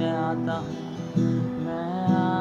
मैं आता मैं आ...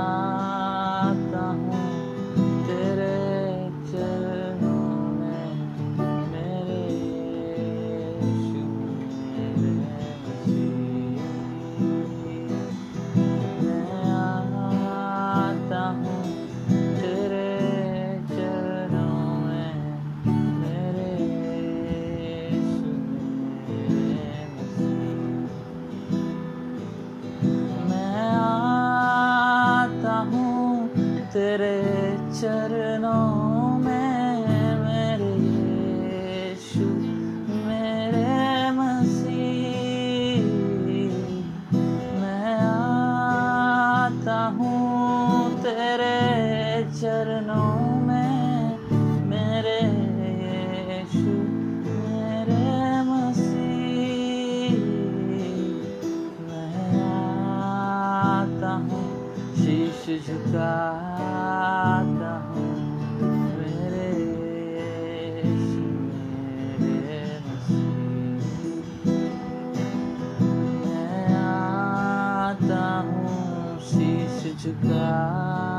चरणों में मेरे यीशु, मेरे मसीह, मैं आता हूँ तेरे चरणों में मेरे यीशु, मेरे मसीह। आता हूँ शीश झुकाता